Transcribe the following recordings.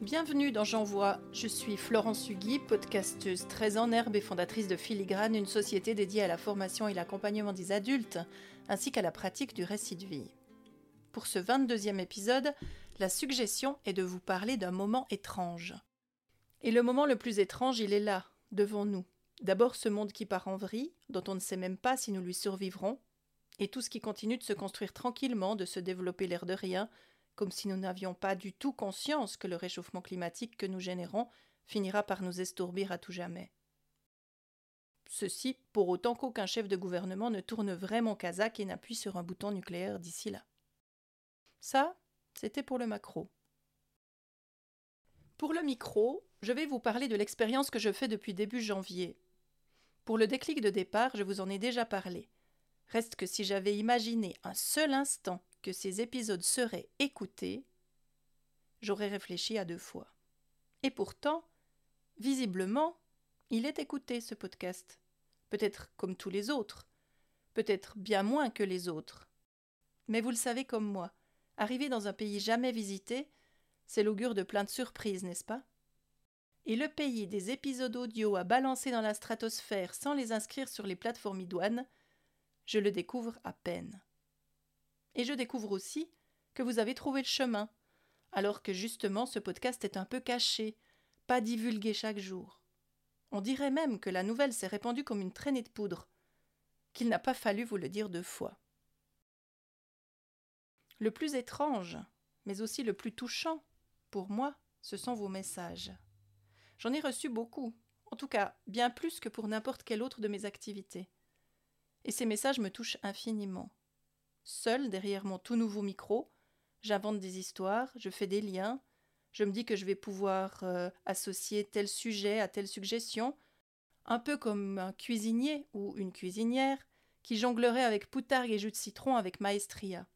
Bienvenue dans J'envoie. Je suis Florence Hugui, podcasteuse très en herbe et fondatrice de Filigrane, une société dédiée à la formation et l'accompagnement des adultes, ainsi qu'à la pratique du récit de vie. Pour ce 22e épisode, la suggestion est de vous parler d'un moment étrange. Et le moment le plus étrange, il est là, devant nous. D'abord ce monde qui part en vrille, dont on ne sait même pas si nous lui survivrons, et tout ce qui continue de se construire tranquillement, de se développer l'air de rien, comme si nous n'avions pas du tout conscience que le réchauffement climatique que nous générons finira par nous estourbir à tout jamais. Ceci pour autant qu'aucun chef de gouvernement ne tourne vraiment Kazakh et n'appuie sur un bouton nucléaire d'ici là. Ça, c'était pour le macro. Pour le micro, je vais vous parler de l'expérience que je fais depuis début janvier. Pour le déclic de départ, je vous en ai déjà parlé. Reste que si j'avais imaginé un seul instant que ces épisodes seraient écoutés, j'aurais réfléchi à deux fois. Et pourtant, visiblement, il est écouté, ce podcast. Peut-être comme tous les autres, peut-être bien moins que les autres. Mais vous le savez comme moi, arriver dans un pays jamais visité, c'est l'augure de plein de surprises, n'est-ce pas? Et le pays des épisodes audio à balancer dans la stratosphère sans les inscrire sur les plateformes idoines, je le découvre à peine. Et je découvre aussi que vous avez trouvé le chemin, alors que justement ce podcast est un peu caché, pas divulgué chaque jour. On dirait même que la nouvelle s'est répandue comme une traînée de poudre, qu'il n'a pas fallu vous le dire deux fois. Le plus étrange, mais aussi le plus touchant, pour moi, ce sont vos messages. J'en ai reçu beaucoup, en tout cas bien plus que pour n'importe quelle autre de mes activités. Et ces messages me touchent infiniment. Seul derrière mon tout nouveau micro, j'invente des histoires, je fais des liens, je me dis que je vais pouvoir euh, associer tel sujet à telle suggestion, un peu comme un cuisinier ou une cuisinière qui jonglerait avec poutargue et jus de citron avec maestria.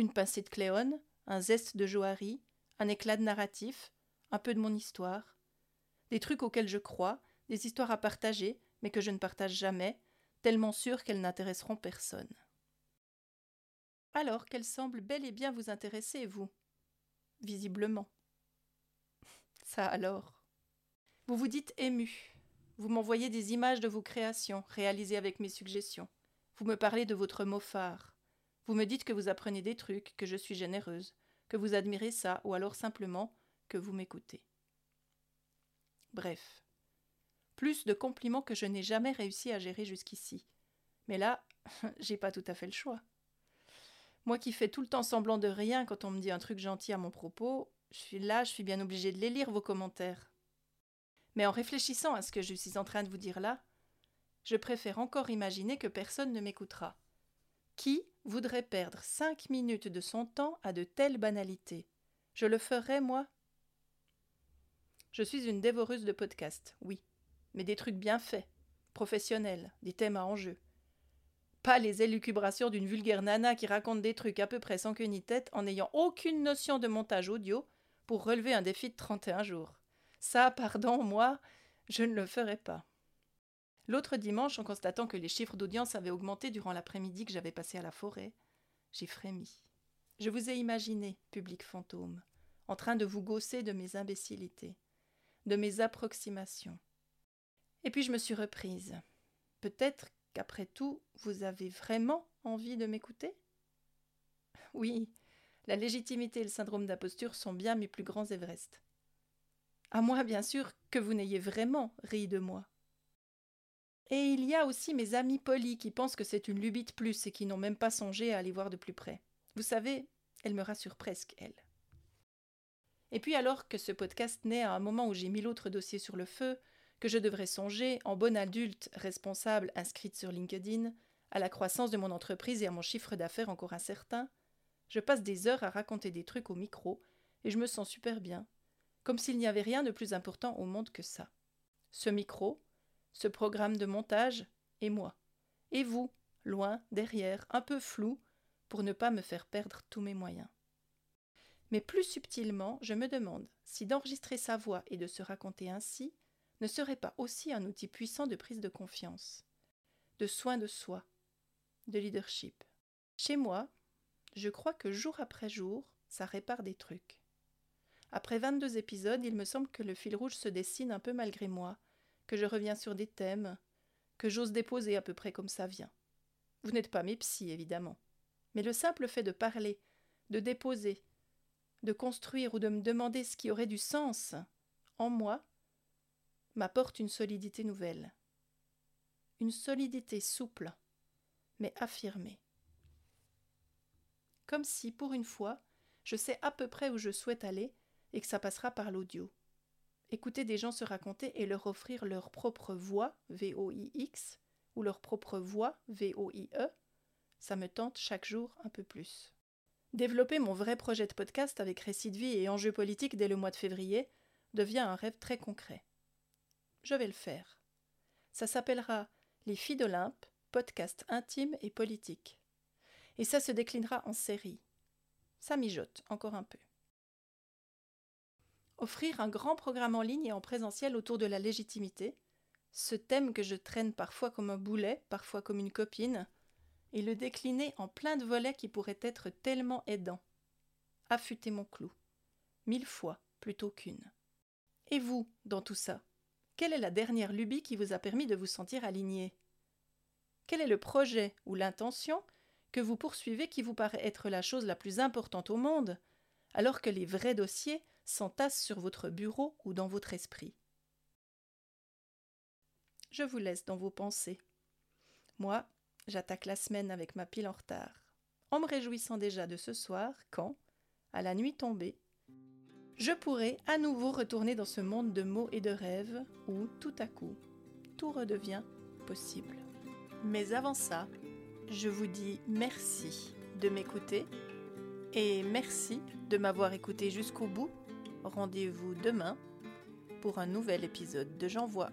Une pincée de cléone, un zeste de joaillerie, un éclat de narratif, un peu de mon histoire, des trucs auxquels je crois, des histoires à partager, mais que je ne partage jamais, tellement sûres qu'elles n'intéresseront personne alors qu'elle semble bel et bien vous intéresser, vous? Visiblement. Ça alors? Vous vous dites ému. Vous m'envoyez des images de vos créations, réalisées avec mes suggestions. Vous me parlez de votre mot phare. Vous me dites que vous apprenez des trucs, que je suis généreuse, que vous admirez ça, ou alors simplement que vous m'écoutez. Bref. Plus de compliments que je n'ai jamais réussi à gérer jusqu'ici. Mais là, j'ai pas tout à fait le choix. Moi qui fais tout le temps semblant de rien quand on me dit un truc gentil à mon propos, je suis là, je suis bien obligée de les lire, vos commentaires. Mais en réfléchissant à ce que je suis en train de vous dire là, je préfère encore imaginer que personne ne m'écoutera. Qui voudrait perdre cinq minutes de son temps à de telles banalités? Je le ferais, moi? Je suis une dévoreuse de podcasts, oui, mais des trucs bien faits, professionnels, des thèmes à enjeu pas les élucubrations d'une vulgaire nana qui raconte des trucs à peu près sans queue ni tête en n'ayant aucune notion de montage audio pour relever un défi de 31 jours. Ça, pardon, moi, je ne le ferai pas. L'autre dimanche, en constatant que les chiffres d'audience avaient augmenté durant l'après-midi que j'avais passé à la forêt, j'ai frémi. Je vous ai imaginé, public fantôme, en train de vous gausser de mes imbécilités, de mes approximations. Et puis je me suis reprise. Peut-être après tout, vous avez vraiment envie de m'écouter? Oui, la légitimité et le syndrome d'imposture sont bien mes plus grands Everest. À moi, bien sûr, que vous n'ayez vraiment ri de moi. Et il y a aussi mes amis polis qui pensent que c'est une lubie de plus et qui n'ont même pas songé à aller voir de plus près. Vous savez, elle me rassure presque, elle. Et puis alors que ce podcast naît à un moment où j'ai mis l'autre dossier sur le feu, que je devrais songer, en bonne adulte responsable inscrite sur LinkedIn, à la croissance de mon entreprise et à mon chiffre d'affaires encore incertain, je passe des heures à raconter des trucs au micro et je me sens super bien, comme s'il n'y avait rien de plus important au monde que ça. Ce micro, ce programme de montage, et moi. Et vous, loin, derrière, un peu flou, pour ne pas me faire perdre tous mes moyens. Mais plus subtilement, je me demande si d'enregistrer sa voix et de se raconter ainsi ne serait pas aussi un outil puissant de prise de confiance, de soin de soi, de leadership. Chez moi, je crois que jour après jour, ça répare des trucs. Après 22 épisodes, il me semble que le fil rouge se dessine un peu malgré moi, que je reviens sur des thèmes, que j'ose déposer à peu près comme ça vient. Vous n'êtes pas mes psys, évidemment. Mais le simple fait de parler, de déposer, de construire ou de me demander ce qui aurait du sens en moi, m'apporte une solidité nouvelle. Une solidité souple, mais affirmée. Comme si, pour une fois, je sais à peu près où je souhaite aller et que ça passera par l'audio. Écouter des gens se raconter et leur offrir leur propre voix, V-O-I-X, ou leur propre voix, V-O-I-E, ça me tente chaque jour un peu plus. Développer mon vrai projet de podcast avec récit de vie et enjeux politiques dès le mois de février devient un rêve très concret. Je vais le faire. Ça s'appellera Les filles d'Olympe, podcast intime et politique. Et ça se déclinera en série. Ça mijote encore un peu. Offrir un grand programme en ligne et en présentiel autour de la légitimité, ce thème que je traîne parfois comme un boulet, parfois comme une copine, et le décliner en plein de volets qui pourraient être tellement aidants. Affûter mon clou. Mille fois plutôt qu'une. Et vous, dans tout ça? Quelle est la dernière lubie qui vous a permis de vous sentir aligné? Quel est le projet ou l'intention que vous poursuivez qui vous paraît être la chose la plus importante au monde, alors que les vrais dossiers s'entassent sur votre bureau ou dans votre esprit? Je vous laisse dans vos pensées. Moi, j'attaque la semaine avec ma pile en retard, en me réjouissant déjà de ce soir quand, à la nuit tombée, je pourrai à nouveau retourner dans ce monde de mots et de rêves où, tout à coup, tout redevient possible. Mais avant ça, je vous dis merci de m'écouter et merci de m'avoir écouté jusqu'au bout. Rendez-vous demain pour un nouvel épisode de J'envoie.